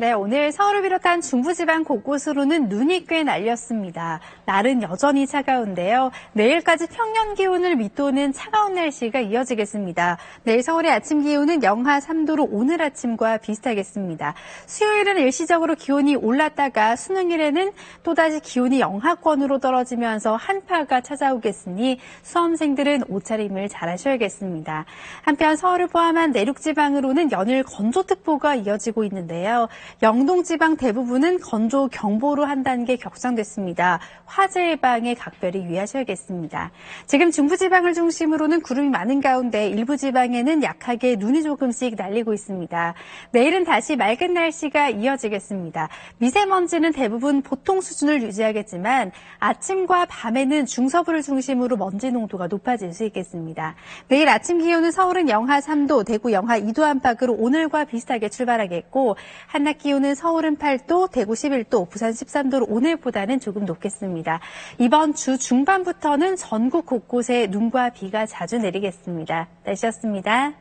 네, 오늘 서울을 비롯한 중부지방 곳곳으로는 눈이 꽤 날렸습니다. 날은 여전히 차가운데요. 내일까지 평년 기온을 밑도는 차가운 날씨가 이어지겠습니다. 내일 서울의 아침 기온은 영하 3도로 오늘 아침과 비슷하겠습니다. 수요일은 일시적으로 기온이 올랐다가 수능일에는 또다시 기온이 영하권으로 떨어지면서 한파가 찾아오겠으니 수험생들은 옷차림을 잘 하셔야겠습니다. 한편 서울을 포함한 내륙지방으로는 연일 건조특보가 이어지고 있는데요. 영동 지방 대부분은 건조 경보로 한 단계 격상됐습니다. 화재 예방에 각별히 유의하셔야겠습니다. 지금 중부 지방을 중심으로는 구름이 많은 가운데 일부 지방에는 약하게 눈이 조금씩 날리고 있습니다. 내일은 다시 맑은 날씨가 이어지겠습니다. 미세먼지는 대부분 보통 수준을 유지하겠지만 아침과 밤에는 중서부를 중심으로 먼지 농도가 높아질 수 있겠습니다. 내일 아침 기온은 서울은 영하 3도, 대구 영하 2도 안팎으로 오늘과 비슷하게 출발하겠고 한낮 기온은 서울은 8도, 대구 11도, 부산 13도로 오늘보다는 조금 높겠습니다. 이번 주 중반부터는 전국 곳곳에 눈과 비가 자주 내리겠습니다. 날씨였습니다.